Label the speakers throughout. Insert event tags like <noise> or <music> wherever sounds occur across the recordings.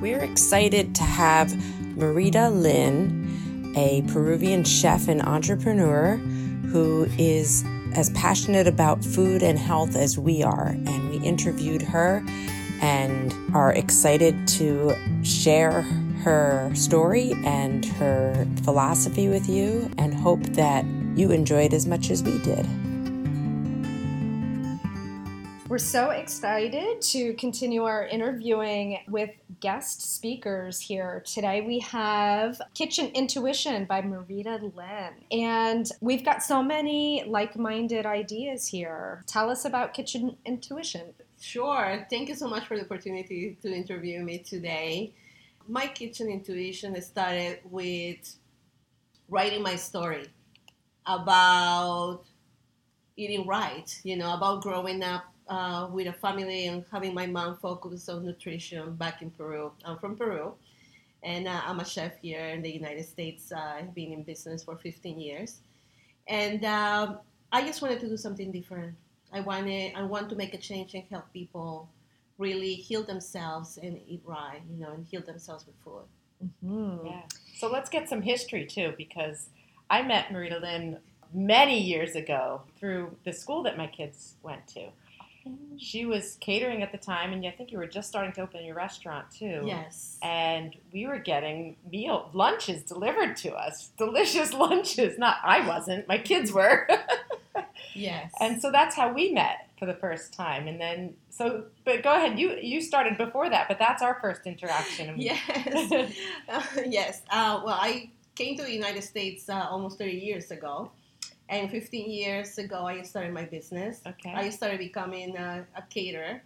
Speaker 1: We're excited to have Marita Lin, a Peruvian chef and entrepreneur who is as passionate about food and health as we are. And we interviewed her and are excited to share her story and her philosophy with you and hope that you enjoyed as much as we did.
Speaker 2: We're so excited to continue our interviewing with guest speakers here. Today we have Kitchen Intuition by Marita Lin. And we've got so many like minded ideas here. Tell us about Kitchen Intuition.
Speaker 3: Sure. Thank you so much for the opportunity to interview me today. My kitchen intuition started with writing my story about eating right, you know, about growing up uh, with a family and having my mom focus on nutrition back in Peru. I'm from Peru, and uh, I'm a chef here in the United States. Uh, I've been in business for 15 years, and um, I just wanted to do something different. I wanted, I want to make a change and help people really heal themselves and eat right, you know, and heal themselves with food.
Speaker 4: Mm-hmm. Yeah. So let's get some history too, because I met Marita Lynn many years ago through the school that my kids went to. She was catering at the time, and I think you were just starting to open your restaurant too.
Speaker 3: Yes.
Speaker 4: And we were getting meal lunches delivered to us, delicious <laughs> lunches. Not I wasn't, my kids were. <laughs>
Speaker 3: yes.
Speaker 4: And so that's how we met for the first time, and then so. But go ahead, you you started before that, but that's our first interaction.
Speaker 3: Yes. uh, <laughs> yes. Uh, well, I came to the United States uh, almost 30 years ago and 15 years ago, I started my business.
Speaker 4: Okay.
Speaker 3: I started becoming a, a caterer.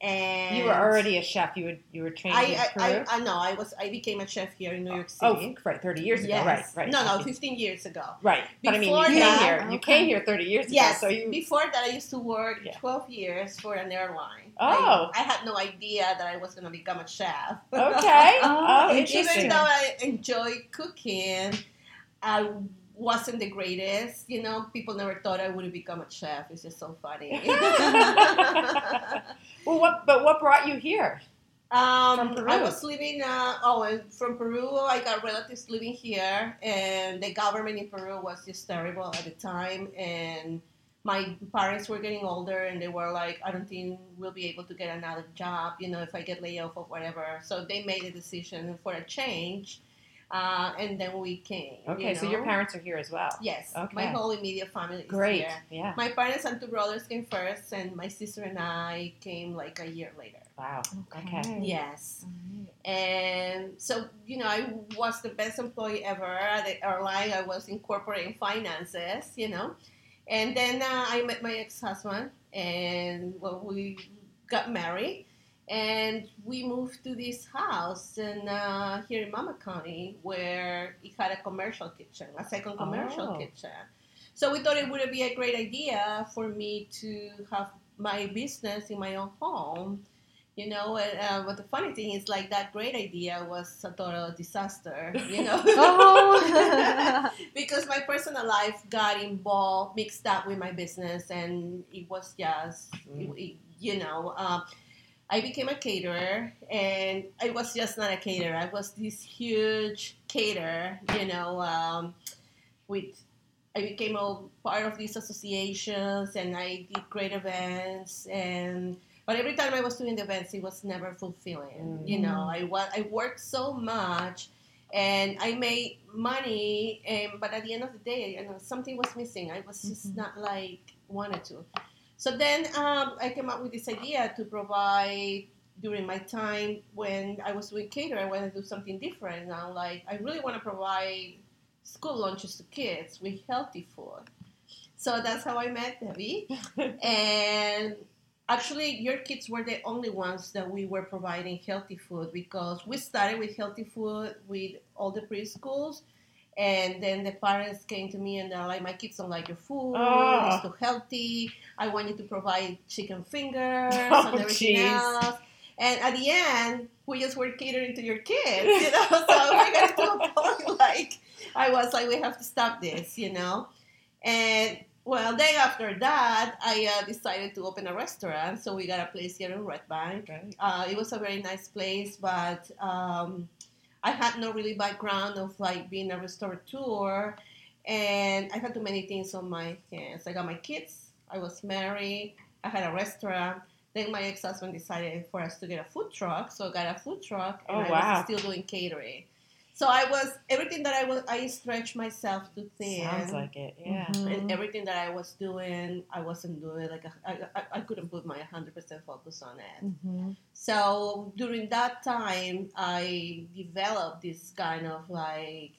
Speaker 3: And
Speaker 4: you were already a chef. You were you were trained
Speaker 3: I,
Speaker 4: Peru.
Speaker 3: I, I, know. I was. I became a chef here in New York
Speaker 4: oh,
Speaker 3: City.
Speaker 4: Oh, right, thirty years ago.
Speaker 3: Yes.
Speaker 4: Right, right.
Speaker 3: No, no, fifteen years ago.
Speaker 4: Right, but I mean, you came that, here. Okay. You came here thirty years
Speaker 3: yes.
Speaker 4: ago. So you.
Speaker 3: Before that, I used to work yeah. twelve years for an airline.
Speaker 4: Oh.
Speaker 3: I, I had no idea that I was going to become a chef.
Speaker 4: Okay. <laughs> oh, interesting.
Speaker 3: Even though I enjoy cooking, I wasn't the greatest. You know, people never thought I would become a chef. It's just so funny. <laughs> <laughs>
Speaker 4: well, what? But what brought you here?
Speaker 3: Um, from Peru. I was living. Uh, oh, and from Peru. I got relatives living here, and the government in Peru was just terrible at the time. And my parents were getting older, and they were like, "I don't think we'll be able to get another job. You know, if I get laid off or whatever." So they made a decision for a change uh, and then we came.
Speaker 4: Okay,
Speaker 3: you know?
Speaker 4: so your parents are here as well.
Speaker 3: Yes.
Speaker 4: Okay.
Speaker 3: My whole immediate family is
Speaker 4: Great.
Speaker 3: here.
Speaker 4: Yeah.
Speaker 3: My parents and two brothers came first, and my sister and I came like a year later.
Speaker 4: Wow. Okay.
Speaker 3: okay. Yes. Right. And so, you know, I was the best employee ever at the airline. I was incorporating finances, you know. And then uh, I met my ex-husband, and well, we got married and we moved to this house in uh, here in Monmouth County where it had a commercial kitchen, a second commercial
Speaker 4: oh.
Speaker 3: kitchen. So we thought it would be a great idea for me to have my business in my own home. You know, uh, but the funny thing is, like that great idea was a total disaster. You know, <laughs> oh. <laughs> because my personal life got involved, mixed up with my business, and it was just, mm. it, you know. Uh, I became a caterer, and I was just not a caterer. I was this huge caterer, you know, um, with I became a part of these associations, and I did great events, and but every time I was doing the events, it was never fulfilling. Mm-hmm. You know, I I worked so much, and I made money, and but at the end of the day, you know, something was missing. I was just mm-hmm. not like wanted to. So then um, I came up with this idea to provide during my time when I was doing cater, I wanted to do something different. And I'm like, I really want to provide school lunches to kids with healthy food. So that's how I met Debbie. <laughs> and actually, your kids were the only ones that we were providing healthy food because we started with healthy food with all the preschools. And then the parents came to me and they're like, my kids don't like your food. Oh. It's too healthy. I want you to provide chicken fingers <laughs> oh, and everything geez. else. And at the end, we just were catering to your kids, <laughs> you know. so we got <laughs> to a point like I was like, we have to stop this, you know. And well, then after that, I uh, decided to open a restaurant. So we got a place here in Red Bank.
Speaker 4: Right.
Speaker 3: Uh, it was a very nice place, but um, I had no really background of like being a restaurateur, and I had too many things on my hands. I got my kids. I was married. I had a restaurant. Then my ex-husband decided for us to get a food truck, so I got a food truck, oh, and
Speaker 4: Oh,
Speaker 3: I
Speaker 4: wow.
Speaker 3: was still doing catering. So I was everything that I was. I stretched myself to thin
Speaker 4: Sounds like it. Yeah.
Speaker 2: Mhm.
Speaker 3: and everything that I was doing, I wasn't doing like a, I, I, I couldn't put my 100% focus on it.
Speaker 2: Mhm.
Speaker 3: So during that time, I developed this kind of like,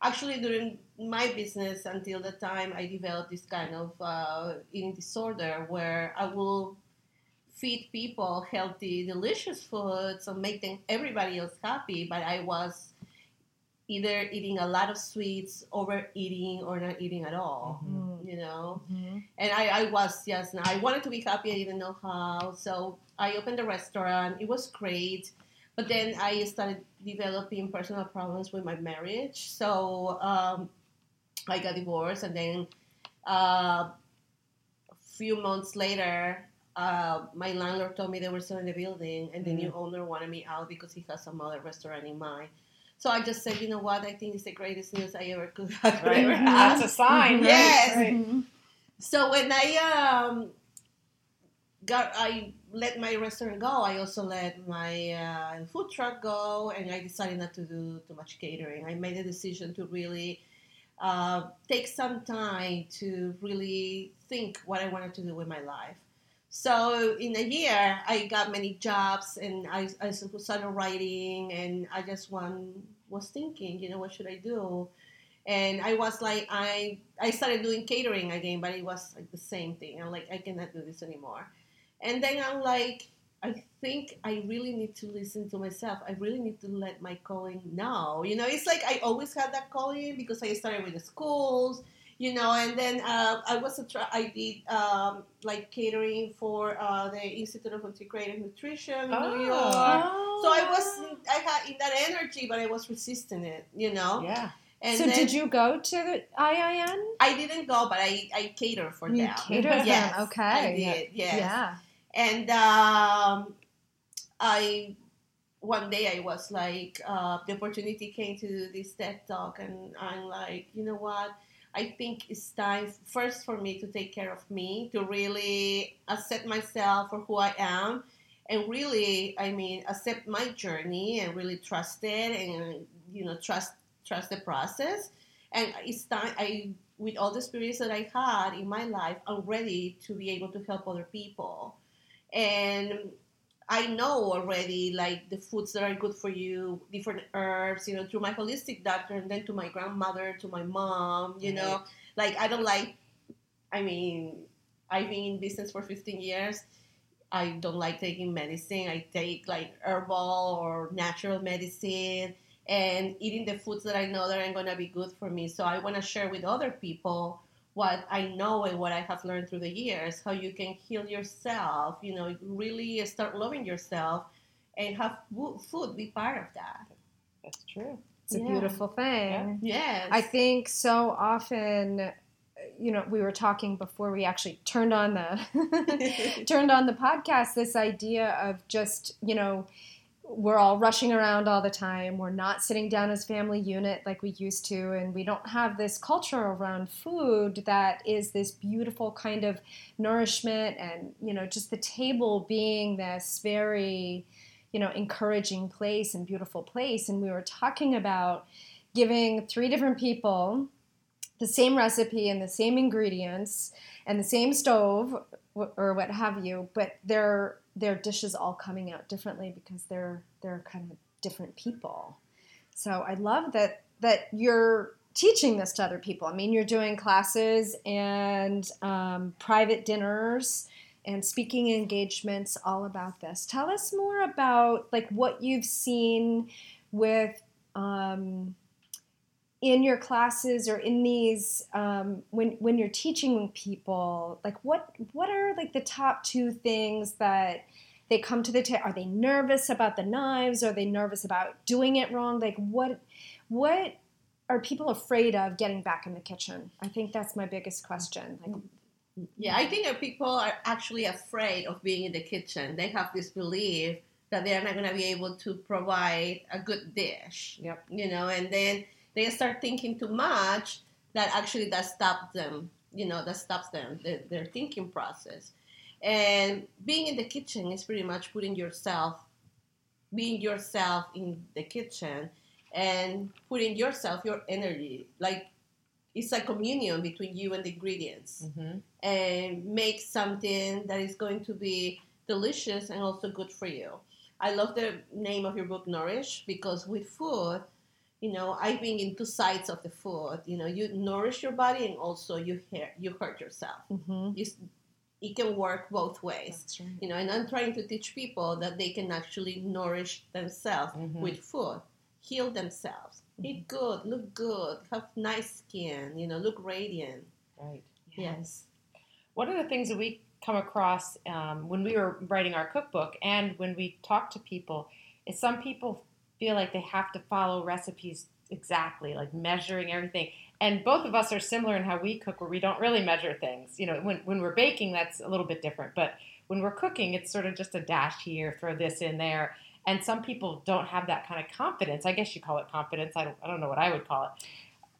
Speaker 3: actually during my business until the time I developed this kind of uh, eating disorder where I will feed people healthy, delicious foods and make them everybody else happy, but I was either eating a lot of sweets, overeating, or not eating at all
Speaker 2: Mhm.
Speaker 3: you know.
Speaker 2: Mhm.
Speaker 3: And I, I was just, I wanted to be happy. I didn't know how. So I opened a restaurant. It was great. But then I started developing personal problems with my marriage. So um, I got divorced. And then uh, a few months later, uh, my landlord told me they were selling the building. And the new owner wanted me out because he has some other restaurant in mind. So I just said, you know what? I think it's the greatest news I ever could, <laughs> could
Speaker 4: Right.
Speaker 3: ever <laughs> have.
Speaker 4: That's a sign. <laughs> right?
Speaker 3: Yes.
Speaker 4: Right.
Speaker 3: So when I um, got, I let my restaurant go. I also let my uh, food truck go, and I decided not to do too much catering. I made a decision to really uh, take some time to really think what I wanted to do with my life. So in a year, I got many jobs, and I, I started writing, and I just one was thinking, you know, what should I do? and I was like, I I started doing catering again, but it was like the same thing. I'm like, I cannot do this anymore. And then I'm like, I think I really need to listen to myself. I really need to let my calling know. You know, it's like I always had that calling because I started with the schools. You know, and then uh, I was a tra- I did um, like catering for uh, the Institute of Integrative Nutrition in New York.
Speaker 2: Oh.
Speaker 3: So I was I had in that energy, but I was resisting it. You know.
Speaker 4: Yeah.
Speaker 3: And
Speaker 2: so
Speaker 3: then,
Speaker 2: did you go to the IIN?
Speaker 3: I didn't go, but I, I cater for
Speaker 2: You
Speaker 3: them.
Speaker 2: catered for
Speaker 3: yes,
Speaker 2: them, okay.
Speaker 3: I did. Yes.
Speaker 2: Yeah.
Speaker 3: And um, I one day I was like, uh, the opportunity came to do this TED talk, and I'm like, you know what? I think it's time first for me to take care of me, to really accept myself for who I am, and really, I mean, accept my journey and really trust it, and you know, trust trust the process. And it's time. I with all the experience that I had in my life, I'm ready to be able to help other people. And I know already like the foods that are good for you, different herbs, you know, through my holistic doctor and then to my grandmother, to my mom, you know. Like I don't like I mean, I've been in business for 15 years. I don't like taking medicine. I take like herbal or natural medicine and eating the foods that I know that are going to be good for me. So I want to share with other people what I know and what I have learned through the years, how you can heal yourself, you know, really start loving yourself and have food be part of that.
Speaker 4: That's true.
Speaker 2: It's a beautiful thing.
Speaker 3: Yes.
Speaker 2: I think so often, uh, you know, we were talking before we actually turned on the <laughs> <laughs> turned on the podcast. This idea of just, you know, we're all rushing around all the time. We're not sitting down as family unit like we used to, and we don't have this culture around food that is this beautiful kind of nourishment, and you know, just the table being this very, you know, encouraging place and beautiful place. And we were talking about giving three different people the same recipe and the same ingredients and the same stove or what have you, but their their dishes all coming out differently because they're they're kind of different people. So I love that that you're teaching this to other people. I mean, you're doing classes and um, private dinners and speaking engagements all about this. Tell us more about like what you've seen with um, in your classes or in these um, when when you're teaching people like what what are like the top two things that they come to the table are they nervous about the knives are they nervous about doing it wrong like what what are people afraid of getting back in the kitchen? I think that's my biggest question. Like,
Speaker 3: Yeah, I think that people are actually afraid of being in the kitchen. They have this belief that they're not going to be able to provide a good dish.
Speaker 4: Yep.
Speaker 3: You know, and then they start thinking too much that actually that stops them. You know, that stops them their, their thinking process. And being in the kitchen is pretty much putting yourself, being yourself in the kitchen, and putting yourself, your energy, like it's a communion between you and the ingredients
Speaker 4: hmm
Speaker 3: and make something that is going to be delicious and also good for you. I love the name of your book, Nourish, because with food, you know, I bring in two sides of the food. You know, you nourish your body and also you hurt, you hurt yourself.
Speaker 2: mhm,
Speaker 3: You, it can work both ways.
Speaker 2: right.
Speaker 3: You know, and I'm trying to teach people that they can actually nourish themselves
Speaker 4: Mhm.
Speaker 3: with food, heal themselves, eat good, look good, have nice skin, you know, look radiant.
Speaker 4: Right.
Speaker 3: Yes.
Speaker 4: One of the things that we come across um, when we were writing our cookbook and when we talk to people is some people feel like they have to follow recipes exactly, like measuring everything. And both of us are similar in how we cook, where we don't really measure things. You know, when, when we're baking, that's a little bit different. But when we're cooking, it's sort of just a dash here, throw this in there. And some people don't have that kind of confidence. I guess you call it confidence. I don't, I don't know what I would call it.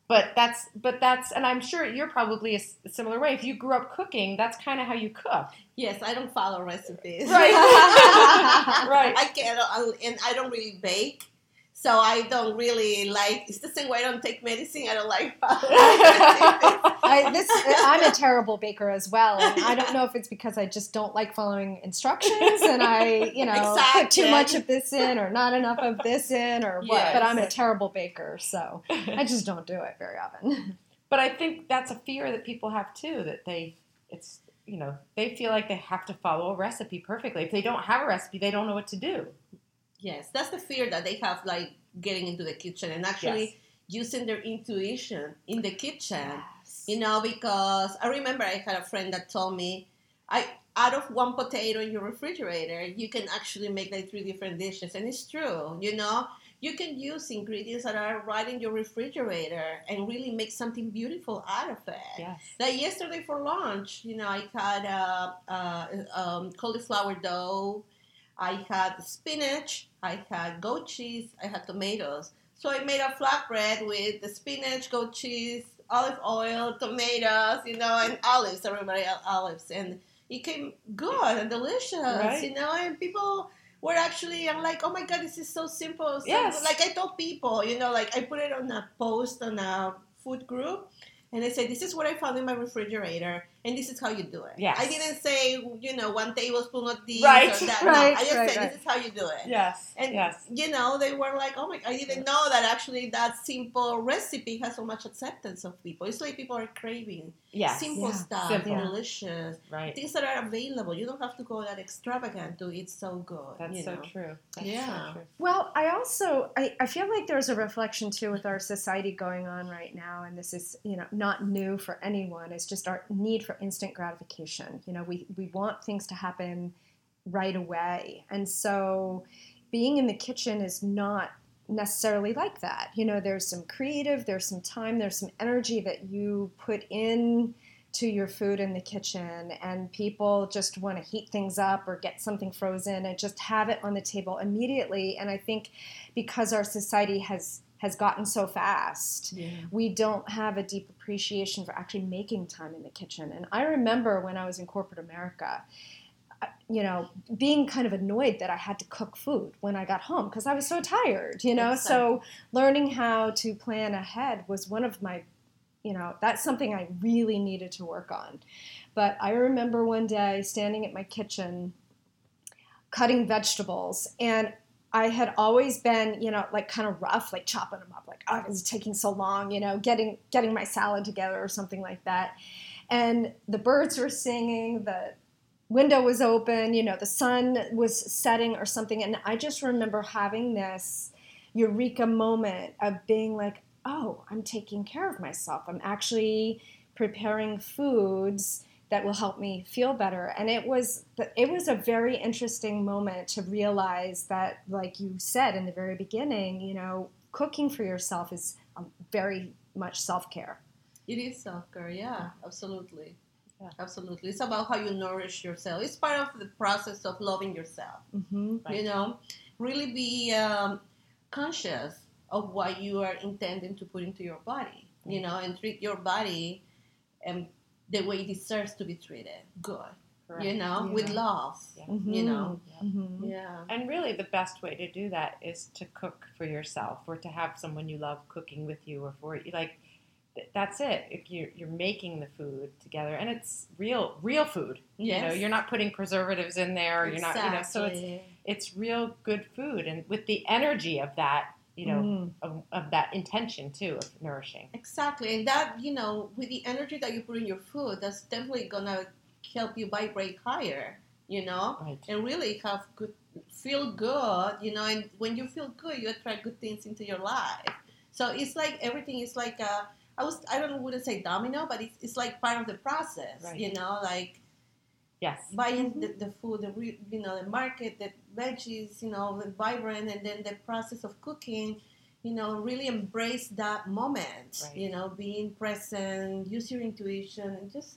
Speaker 4: But that's, but that's, and I'm sure you're probably a similar way. If you grew up cooking, that's kind of how you cook.
Speaker 3: Yes, I don't follow recipes.
Speaker 4: Right. <laughs> <laughs> Right.
Speaker 3: I can't, and I don't really bake, so I don't really like. It's the same way I don't take medicine. I don't like <laughs> following. <laughs>
Speaker 2: I, this, I'm a terrible baker as well, and I don't know if it's because I just don't like following instructions, and I, you know, put too much of this in or not enough of this in or what. But I'm a terrible baker, so <laughs> I just don't do it very often.
Speaker 4: But I think that's a fear that people have too. That they, it's you know, they feel like they have to follow a recipe perfectly. If they don't have a recipe, they don't know what to do.
Speaker 3: Yes, that's the fear that they have, like getting into the kitchen and actually using their intuition in the kitchen. You know, because I remember I had a friend that told me, I out of one potato in your refrigerator, you can actually make like three different dishes, and it's true. You know, you can use ingredients that are right in your refrigerator and really make something beautiful out of it.
Speaker 4: Yes.
Speaker 3: Like yesterday for lunch, you know, I had a, uh, um, cauliflower dough, I had spinach, I had goat cheese, I had tomatoes. So I made a flatbread with the spinach, goat cheese, olive oil, tomatoes, you know, and olives. Everybody had olives, and it came good and delicious,
Speaker 4: Right.
Speaker 3: you know. And people were actually, I'm like, oh my god, this is so simple. So,
Speaker 4: Yes.
Speaker 3: Like I told people, you know, like I put it on a post on a food group. And I said, this is what I found in my refrigerator, and this is how you do it.
Speaker 4: Yes.
Speaker 3: I didn't say, you know, one tablespoon of this
Speaker 4: Right,
Speaker 3: or that.
Speaker 2: right,
Speaker 3: no, I just
Speaker 2: right,
Speaker 3: said,
Speaker 2: right.
Speaker 3: this is how you do it.
Speaker 4: Yes.
Speaker 3: And
Speaker 4: yes.
Speaker 3: you know, they were like, "Oh my! I didn't know that actually that simple recipe has so much acceptance of people. It's like people are craving
Speaker 4: Yes.
Speaker 3: simple
Speaker 2: Yeah.
Speaker 3: stuff,
Speaker 4: Simple.
Speaker 3: delicious
Speaker 4: Right.
Speaker 3: things that are available. You don't have to go that extravagant to eat so good.
Speaker 4: That's
Speaker 3: you
Speaker 4: so
Speaker 3: know?
Speaker 4: true. That's
Speaker 3: Yeah.
Speaker 4: So true.
Speaker 2: Well, I also I, I feel like there's a reflection too with our society going on right now, and this is you know not new for anyone. It's just our need for instant gratification. You know, we we want things to happen right away, and so being in the kitchen is not necessarily like that. You know, there's some creative, there's some time, there's some energy that you put in to your food in the kitchen and people just want to heat things up or get something frozen and just have it on the table immediately and i think because our society has has gotten so fast.
Speaker 3: Yeah.
Speaker 2: we don't have a deep appreciation for actually making time in the kitchen. And i remember when i was in corporate america you know being kind of annoyed that i had to cook food when i got home because i was so tired you know? So learning how to plan ahead was one of my you know that's something i really needed to work on. But i remember one day standing at my kitchen cutting vegetables and i had always been you know like kind of rough like chopping them up like oh it's taking so long you know getting getting my salad together or something like that. And the birds were singing the window was open you know the sun was setting or something. And i just remember having this eureka moment of being like oh i'm taking care of myself. I'm actually preparing foods that will help me feel better and it was it was a very interesting moment to realize that like you said in the very beginning you know cooking for yourself is um, very much self care.
Speaker 3: It is self care, yeah, absolutely.
Speaker 4: Yeah.
Speaker 3: Absolutely. It's about how you nourish yourself. It's part of the process of loving yourself.
Speaker 2: Mm-hmm.
Speaker 4: Right.
Speaker 3: You know, really be um, conscious of what you are intending to put into your body, you know, and treat your body um, the way it deserves to be treated. Good.
Speaker 4: Correct.
Speaker 3: You know,
Speaker 2: Yeah.
Speaker 3: with love.
Speaker 4: Yeah.
Speaker 3: You know.
Speaker 2: Mhm.
Speaker 3: Yeah.
Speaker 4: And really, the best way to do that is to cook for yourself, or to have someone you love cooking with you, or for you. Like that's it. If you're you're making the food together, and it's real real food. You know,
Speaker 3: Yes.
Speaker 4: you're not putting preservatives in there. Exactly. You're not. You know, so it's it's real good food, and with the energy of that, you know,
Speaker 2: Mm.
Speaker 4: of, of that intention too of nourishing.
Speaker 3: Exactly, and that you know, with the energy that you put in your food, that's definitely gonna help you vibrate higher. You know,
Speaker 4: Right.
Speaker 3: and really have good, feel good. You know, and when you feel good, you attract good things into your life. So it's like everything is like a, I was, I don't wouldn't say domino, but it's, it's like part of the process.
Speaker 4: Right.
Speaker 3: You know, like
Speaker 4: Yes.
Speaker 3: buying mm-hmm. the, the food, the re, you know, the market, the veggies, you know, the vibrant, and then the process of cooking. You know, really embrace that moment.
Speaker 4: Right.
Speaker 3: You know, being present, use your intuition, and just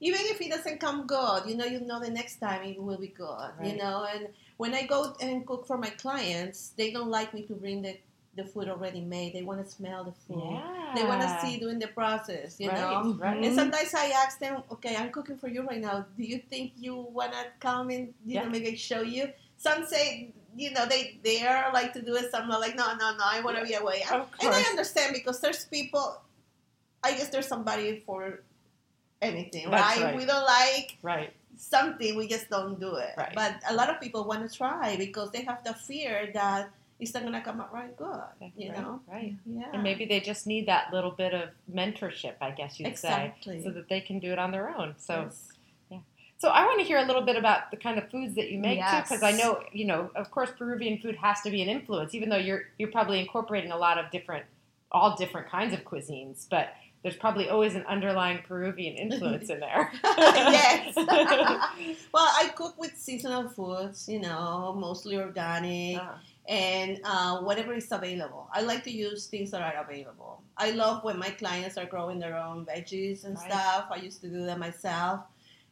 Speaker 3: even if it doesn't come good, you know, you know the next time it will be good. You know, and when I go and cook for my clients, they don't like me to bring the the food already made. They want to smell the food.
Speaker 4: Yeah.
Speaker 3: They want to see doing the process. You
Speaker 4: right.
Speaker 3: know.
Speaker 4: Right.
Speaker 3: And mm-hmm. sometimes I ask them, okay, I'm cooking for you right now. Do you think you wanna come and you
Speaker 4: Yeah.
Speaker 3: know maybe show you? Some say, you know, they they are like to do it. Some are like, no, no, no, I wanna be away.
Speaker 4: Of
Speaker 3: And I understand because there's people. I guess there's somebody for anything, right?
Speaker 4: right.
Speaker 3: We don't like
Speaker 4: Right.
Speaker 3: something, we just don't do it.
Speaker 4: Right.
Speaker 3: But a lot of people want to try because they have the fear that it's not gonna come out right good. You
Speaker 4: right.
Speaker 3: know?
Speaker 4: Right.
Speaker 3: Yeah.
Speaker 4: And maybe they just need that little bit of mentorship, I guess you'd
Speaker 3: exactly.
Speaker 4: say, so that they can do it on their own. So,
Speaker 3: Yes.
Speaker 4: so I want to hear a little bit about the kind of foods that you make too, because I know, you know, of course, Peruvian food has to be an influence, even though you're you're probably incorporating a lot of different, all different kinds of cuisines, but there's probably always an underlying Peruvian influence in there. <laughs>
Speaker 3: yes. <laughs> well, I cook with seasonal foods, you know, mostly organic
Speaker 4: Ah,
Speaker 3: and uh, whatever is available. I like to use things that are available. I love when my clients are growing their own veggies and
Speaker 4: Right.
Speaker 3: stuff. I used to do that myself.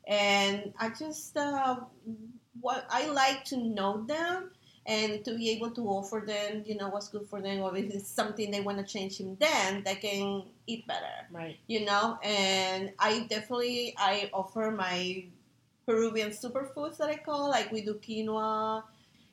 Speaker 3: And I just, uh, what I like to know them and to be able to offer them, you know, what's good for them, or if it's something they want to change in them, they can eat better
Speaker 4: right.
Speaker 3: you know and i definitely i offer my peruvian superfoods that i call like we do quinoa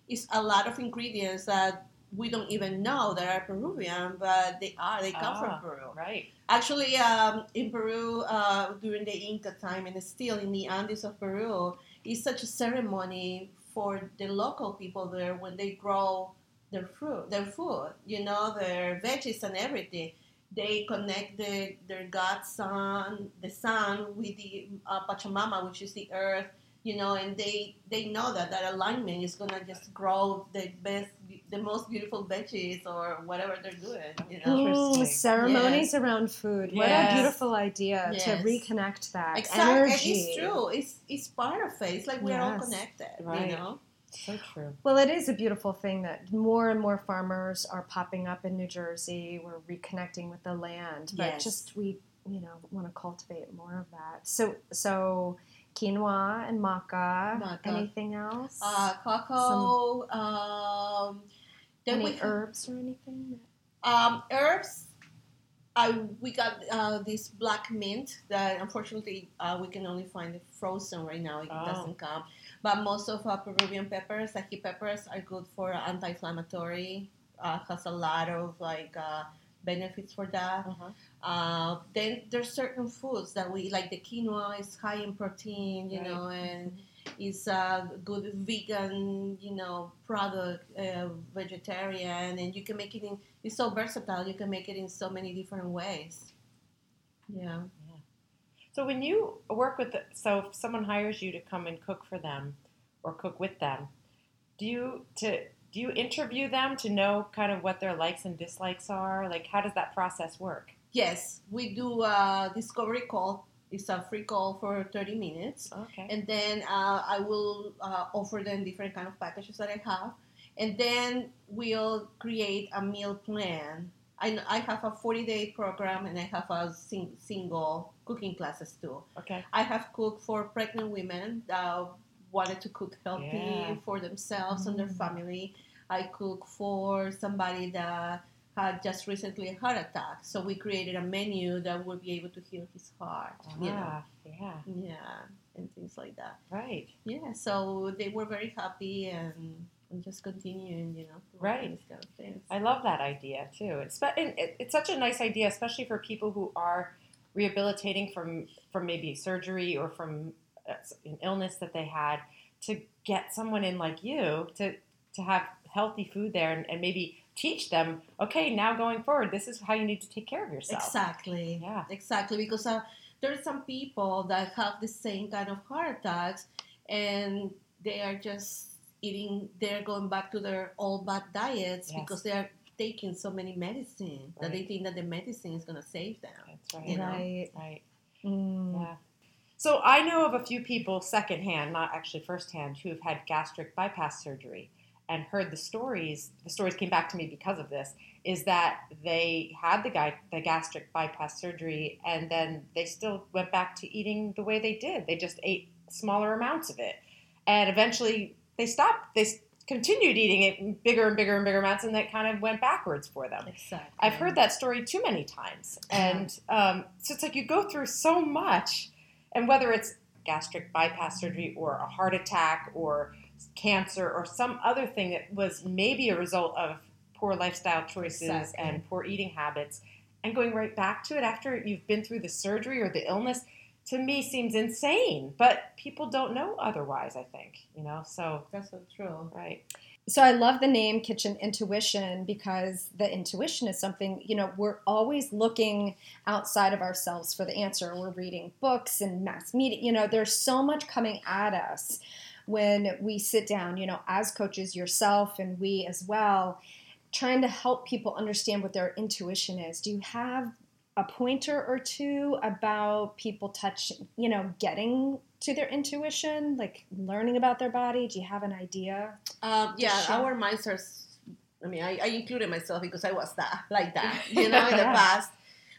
Speaker 3: it's a lot of ingredients that we don't even know that are peruvian but they are they come
Speaker 4: Ah.
Speaker 3: from peru
Speaker 4: Right.
Speaker 3: actually um, in peru uh, during the inca time and still in the andes of peru it's such a ceremony for the local people there when they grow their fruit their food you know their veggies and everything they connect the, their God sun, the sun, with the uh, Pachamama, which is the earth, you know, and they they know that that alignment is gonna just grow the best, the most beautiful veggies or whatever they're doing, you know.
Speaker 2: Mm,
Speaker 4: Interesting.
Speaker 2: ceremonies around food. What a beautiful idea
Speaker 3: Yes.
Speaker 2: to reconnect that
Speaker 3: Exactly,
Speaker 2: energy.
Speaker 3: it's true. It's it's part of it. It's like we're all connected,
Speaker 4: Right.
Speaker 3: you know.
Speaker 4: So true.
Speaker 2: Well, it is a beautiful thing that more and more farmers are popping up in New Jersey. We're reconnecting with the land, but
Speaker 3: Yes.
Speaker 2: just we, you know, want to cultivate more of that. So, so quinoa and maca.
Speaker 3: Maca.
Speaker 2: Anything else?
Speaker 3: Uh, cocoa, um, then
Speaker 2: Any
Speaker 3: we
Speaker 2: herbs or anything?
Speaker 3: Um, herbs. I we got uh, this black mint that unfortunately uh, we can only find it frozen right now. It
Speaker 4: Oh.
Speaker 3: doesn't come. But most of our Peruvian peppers, ají peppers, are good for anti-inflammatory. Uh, has a lot of like uh, benefits for that.
Speaker 4: Uh-huh.
Speaker 3: Uh, then there's certain foods that we like. The quinoa is high in protein, you
Speaker 4: Right.
Speaker 3: know, and is a good vegan, you know, product, uh, vegetarian, and you can make it in. It's so versatile. You can make it in so many different ways. Yeah.
Speaker 4: So when you work with, the, so if someone hires you to come and cook for them, or cook with them, do you to do you interview them to know kind of what their likes and dislikes are? Like, how does that process work?
Speaker 3: Yes, we do a discovery call. It's a free call for 30 minutes.
Speaker 4: Okay.
Speaker 3: and then uh, I will uh, offer them different kind of packages that I have, and then we'll create a meal plan I, I have a 40 day program and I have a sing, single cooking classes too.
Speaker 4: Okay.
Speaker 3: I have cooked for pregnant women that wanted to cook healthy
Speaker 4: Yeah.
Speaker 3: for themselves and their
Speaker 2: Mm.
Speaker 3: family. I cook for somebody that had just recently a heart attack. So we created a menu that would be able to heal his heart. You know,
Speaker 4: Ah, yeah.
Speaker 3: yeah, and things like that.
Speaker 4: Right.
Speaker 3: Yeah, so they were very happy and, and just continuing, you know,
Speaker 4: Right.
Speaker 3: kind of.
Speaker 4: I love that idea too. It's and it's such a nice idea, especially for people who are rehabilitating from from maybe surgery or from an illness that they had. To get someone in like you to to have healthy food there and, and maybe teach them. Okay, now going forward, this is how you need to take care of yourself.
Speaker 3: Exactly.
Speaker 4: Yeah.
Speaker 3: Exactly. Because uh, there are some people that have the same kind of heart attacks and they are just eating, they're going back to their old bad diets
Speaker 4: Yes.
Speaker 3: because they are taking so many medicine that they think that the medicine is going to save them.
Speaker 4: That's right.
Speaker 3: You know?
Speaker 2: Right.
Speaker 4: Right.
Speaker 2: Mm.
Speaker 4: Yeah. So I know of a few people secondhand, not actually firsthand, who have had gastric bypass surgery and heard the stories. The stories came back to me because of this. Is that they had the guy the gastric bypass surgery and then they still went back to eating the way they did. They just ate smaller amounts of it, and eventually they stopped. They continued eating it bigger and bigger and bigger amounts, and that kind of went backwards for them.
Speaker 3: Exactly.
Speaker 4: I've heard that story too many times. And um, so it's like you go through so much, and whether it's gastric bypass surgery or a heart attack or cancer or some other thing that was maybe a result of poor lifestyle choices
Speaker 3: Exactly.
Speaker 4: and poor eating habits, and going right back to it after you've been through the surgery or the illness. To me, seems insane, but people don't know otherwise. I think you know. So,
Speaker 3: That's so true.
Speaker 4: right,
Speaker 2: So I love the name Kitchen Intuition because the intuition is something, you know, we're always looking outside of ourselves for the answer. We're reading books and mass media, you know, there's so much coming at us when we sit down, you know, as coaches yourself and we as well, trying to help people understand what their intuition is. Do you have a pointer or two about people touch, you know, getting to their intuition, like learning about their body? Do you have an idea?
Speaker 3: Um, yeah,
Speaker 2: share.
Speaker 3: our minds are. I mean, I, I included myself because I was that like that, <laughs> you know, in the past.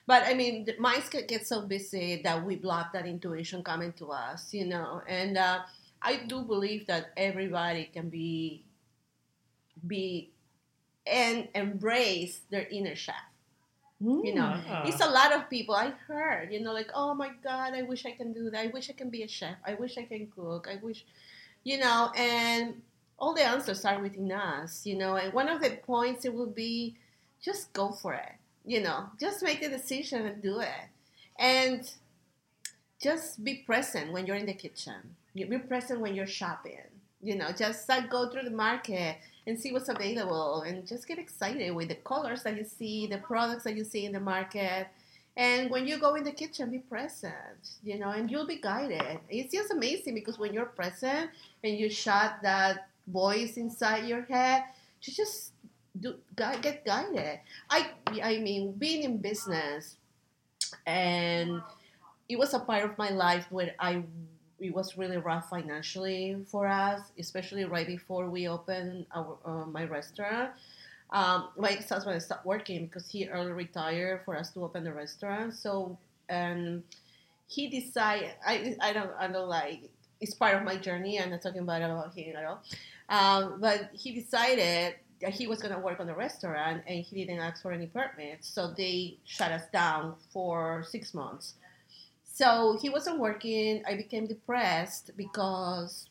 Speaker 3: But I mean, the minds can get so busy that we block that intuition coming to us, you know. And uh, I do believe that everybody can be, be, and embrace their inner chef. You know, it's mm. a lot of people I heard, you know, like, oh my God, I wish I can do that. I wish I can be a chef. I wish I can cook. I wish, you know, and all the answers are within us, you know. And one of the points it will be just go for it, you know, just make the decision and do it. And just be present when you're in the kitchen. Be present when you're shopping. You know, just like go through the market and see what's available and just get excited with the colors that you see, the products that you see in the market. And when you go in the kitchen, be present, you know, and you'll be guided. It's just amazing because when you're present and you shut that voice inside your head, you just do get guided. I I mean, being in business, and it was a part of my life where I it was really rough financially for us, especially right before we opened our uh, my restaurant. Um, my ex-husband stopped working because he early retired for us to open the restaurant. So, and he decided I I don't I don't like it's part of my journey. I'm not talking about about him at all. Um, but he decided that he was going to work on the restaurant and he didn't ask for any permits. So they shut us down for six months. So he wasn't working. I became depressed because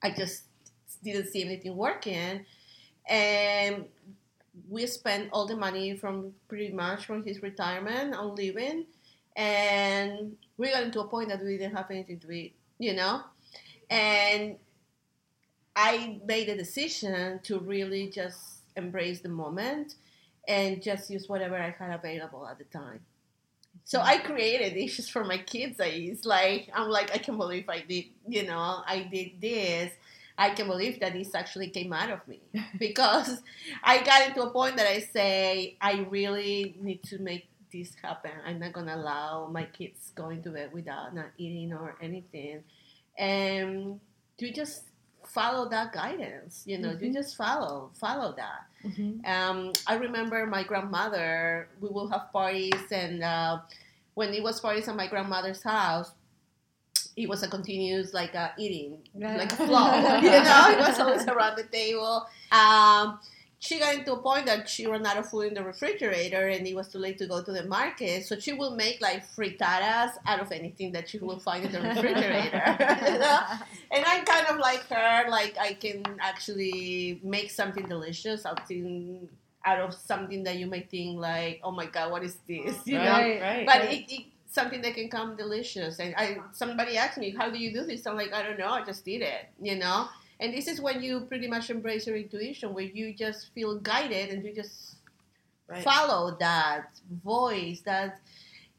Speaker 3: I just didn't see anything working. And we spent all the money from pretty much from his retirement on living. And we got into a point that we didn't have anything to eat, you know? And I made a decision to really just embrace the moment and just use whatever I had available at the time. So I created dishes for my kids. I it's like I'm like I can't believe I did, you know, I did this. I can't believe that this actually came out of me <laughs> because I got into a point that I say I really need to make this happen. I'm not gonna allow my kids going to bed without not eating or anything, and to just follow that guidance. You know, you
Speaker 2: Mhm.
Speaker 3: just follow follow that.
Speaker 2: Mhm.
Speaker 3: Um, I remember my grandmother. We will have parties, and uh, when it was parties at my grandmother's house, it was a continuous like uh, eating, like a flow. <laughs> you know, it was always around the table. Um, she got into a point that she ran out of food in the refrigerator, and it was too late to go to the market. So she will make like frittatas out of anything that she will find in the refrigerator. you <laughs> know? <laughs> And I'm kind of like her, like I can actually make something delicious, something out of something that you might think like, oh my god, what is this? You know.
Speaker 4: right, right.
Speaker 3: But it, it something that can come delicious. And I somebody asked me, how do you do this? I'm like, I don't know, I just did it. You know. And this is when you pretty much embrace your intuition, where you just feel guided and you just
Speaker 4: right.
Speaker 3: follow that voice, that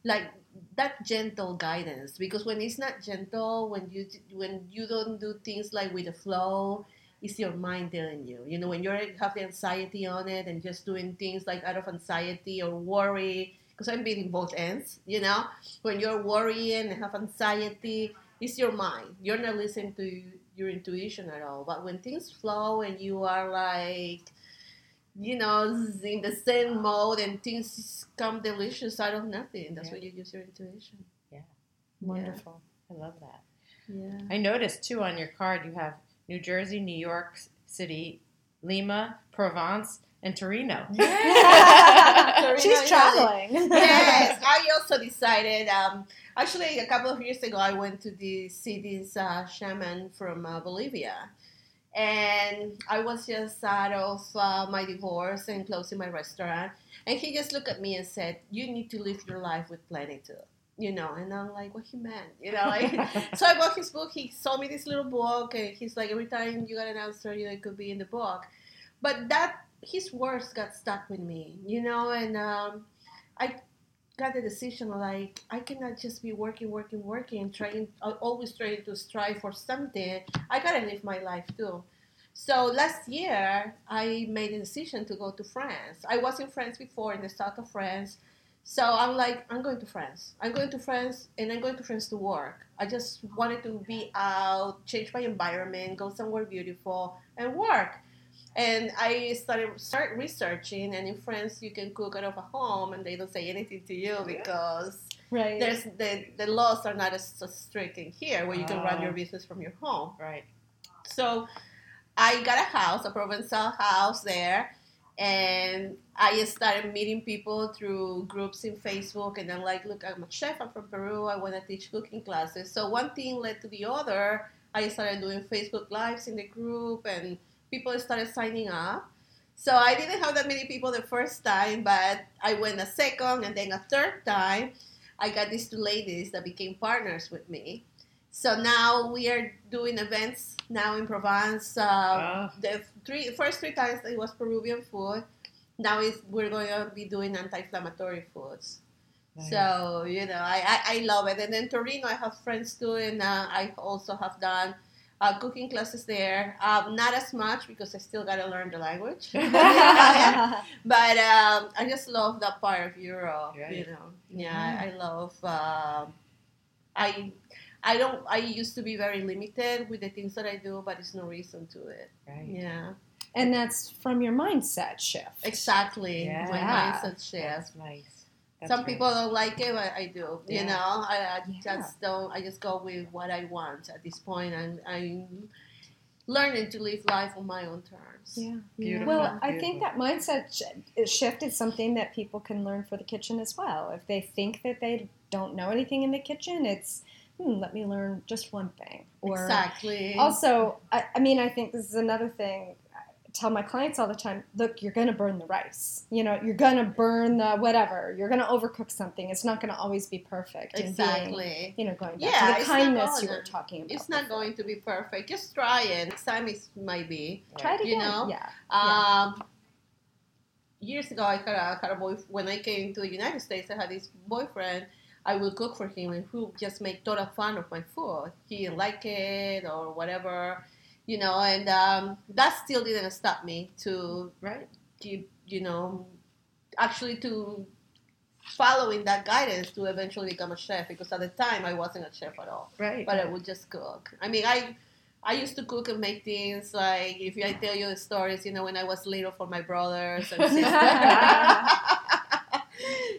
Speaker 3: like that gentle guidance. Because when it's not gentle, when you when you don't do things like with the flow, it's your mind telling you. You know, when you have the anxiety on it and just doing things like out of anxiety or worry. Because I'm being both ends. You know, when you're worrying and have anxiety, it's your mind. You're not listening to your intuition at all. But when things flow and you are like you know, in the same mode and things come delicious out of nothing. That's
Speaker 4: Yeah.
Speaker 3: when you use your intuition. Yeah.
Speaker 2: Wonderful.
Speaker 4: I love that.
Speaker 3: Yeah.
Speaker 4: I noticed too on your card you have New Jersey, New York City, Lima, Provence, and <laughs> Torino.
Speaker 2: She's traveling.
Speaker 3: yes, <laughs> I also decided. Um, actually, a couple of years ago, I went to the city's uh, shaman from uh, Bolivia, and I was just out of uh, my divorce and closing my restaurant, and he just looked at me and said, "You need to live your life with plenitude." You know, and I'm like, what he meant, you know, like. <laughs> so I bought his book. He sold me this little book, and he's like, every time you got an answer, you know, it could be in the book. But that his words got stuck with me, you know, and um, I got the decision like I cannot just be working, working, working, trying, always trying to strive for something. I gotta live my life too. So last year, I made a decision to go to France. I was in France before, in the south of France. So I'm like, I'm going to France. I'm going to France, and I'm going to France to work. I just wanted to be out, change my environment, go somewhere beautiful, and work. And I started start researching, and in France you can cook out of a home, and they don't say anything to you because
Speaker 2: Right.
Speaker 3: there's the, the laws are not as so strict in here, where you can run your
Speaker 4: Oh.
Speaker 3: business from your home.
Speaker 4: right.
Speaker 3: So I got a house, a Provençal house there, and I started meeting people through groups in Facebook. And I'm like, look, I'm a chef. I'm from Peru. I want to teach cooking classes. So one thing led to the other. I started doing Facebook lives in the group, and people started signing up. So I didn't have that many people the first time, but I went a second and then a third time. I got these two ladies that became partners with me. So now we are doing events now in Provence. Uh,
Speaker 4: Oh.
Speaker 3: The three first three times it was Peruvian food. Now it's, we're going to be doing anti-inflammatory foods.
Speaker 4: Nice.
Speaker 3: So you know, I, I, I love it. And then Torino, I have friends doing. Uh, I also have done uh, cooking classes there. Um, not as much because I still got to learn the language. <laughs> <laughs> but um, I just love that part of Europe. You know, yeah, I, I love. Um, I I don't. I used to be very limited with the things that I do, but it's no reason to it.
Speaker 4: Right.
Speaker 3: Yeah,
Speaker 2: and that's from your mindset shift.
Speaker 3: exactly.
Speaker 4: Yeah.
Speaker 3: My mindset shift.
Speaker 4: That's nice. That's
Speaker 3: Some
Speaker 4: nice.
Speaker 3: people don't like it, but I do.
Speaker 4: Yeah.
Speaker 3: You know, I, I
Speaker 2: Yeah.
Speaker 3: just don't. I just go with what I want at this point, and I'm learning to live life on my own terms.
Speaker 2: Yeah.
Speaker 4: Beautiful.
Speaker 2: Well, I think that mindset shift is something that people can learn for the kitchen as well. If they think that they don't know anything in the kitchen, it's hmm, let me learn just one thing. Or
Speaker 3: exactly.
Speaker 2: also, I, I mean, I think this is another thing. Tell my clients all the time: Look, you're going to burn the rice. You know, you're going to burn the whatever. You're going to overcook something. It's not going to always be perfect. And being,
Speaker 3: exactly.
Speaker 2: you know, going back
Speaker 3: Yeah,
Speaker 2: to the kindness you were talking about.
Speaker 3: It's not
Speaker 2: before.
Speaker 3: going to be perfect. Just try it. Next time it might be.
Speaker 2: Try it
Speaker 3: you know?
Speaker 2: Yeah.
Speaker 3: Um, years ago, I had a, had a boy. When I came to the United States, I had this boyfriend. I would cook for him, and he would just make total fun of my food. He didn't like it or whatever, you know. And um, that still didn't stop me to,
Speaker 4: Right.
Speaker 3: to, you know, actually to following that guidance to eventually become a chef. Because at the time, I wasn't a chef at all
Speaker 4: Right.
Speaker 3: but I would just cook. I mean, I I used to cook and make things like if I tell you the stories, you know, when I was little for my brothers and <laughs> sisters. <laughs>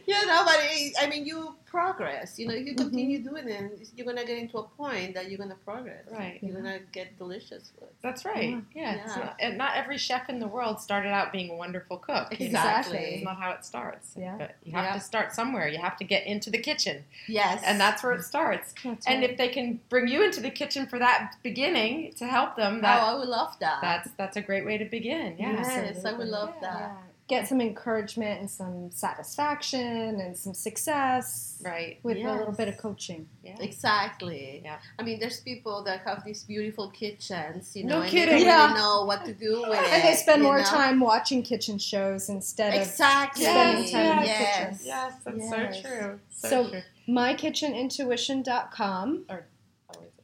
Speaker 3: you know, but it, I mean, you progress. You know, if you
Speaker 2: Mm-hmm.
Speaker 3: continue doing it, you're gonna get into a point that you're gonna progress.
Speaker 4: Right.
Speaker 3: You're gonna get delicious food.
Speaker 4: That's right. Yeah. it's
Speaker 3: Yeah.
Speaker 4: not- and not every chef in the world started out being a wonderful cook.
Speaker 2: Exactly.
Speaker 4: It's not how it starts.
Speaker 2: Yeah.
Speaker 4: But you have
Speaker 3: Yeah.
Speaker 4: to start somewhere. You have to get into the kitchen.
Speaker 3: Yes.
Speaker 4: And that's where it starts.
Speaker 2: That's
Speaker 4: And
Speaker 2: right.
Speaker 4: if they can bring you into the kitchen for that beginning to help them,
Speaker 3: oh,
Speaker 4: that
Speaker 3: I would love that.
Speaker 4: that's that's a great way to begin. Yeah.
Speaker 3: yes, I would
Speaker 2: Absolutely.
Speaker 3: love
Speaker 4: Yeah.
Speaker 3: that.
Speaker 2: Yeah. Get some encouragement and some satisfaction and some success
Speaker 4: Right.
Speaker 2: with a little bit of coaching.
Speaker 4: Yeah.
Speaker 3: Exactly.
Speaker 4: Yeah.
Speaker 3: I mean, there's people that have these beautiful kitchens, you
Speaker 4: No
Speaker 3: know, and
Speaker 4: kidding.
Speaker 3: they don't
Speaker 2: Yeah.
Speaker 3: really know what to do with it.
Speaker 2: And they spend more
Speaker 3: know?
Speaker 2: time watching kitchen shows instead of
Speaker 3: Exactly.
Speaker 2: spending time in the
Speaker 3: yes.
Speaker 2: kitchen.
Speaker 4: Yes, that's
Speaker 2: Yes.
Speaker 4: so true. So,
Speaker 2: So-
Speaker 4: true.
Speaker 2: mykitchenintuition.com
Speaker 4: Always-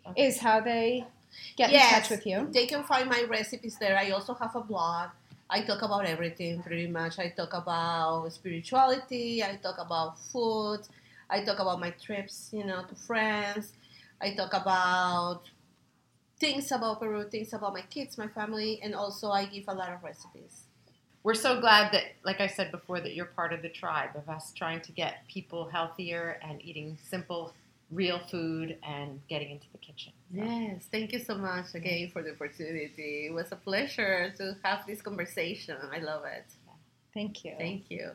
Speaker 4: okay.
Speaker 2: is how they get in touch with you.
Speaker 3: They can find my recipes there. I also have a blog. I talk about everything pretty much. I talk about spirituality. I talk about food. I talk about my trips, you know, to France. I talk about things about Peru, things about my kids, my family, and also I give a lot of recipes.
Speaker 4: We're so glad that, like I said before, that you're part of the tribe of us trying to get people healthier and eating simple, real food and getting into the kitchen.
Speaker 3: Yes, thank you so much again for the opportunity. It was a pleasure to have this conversation. I love it.
Speaker 2: Thank you.
Speaker 3: Thank you.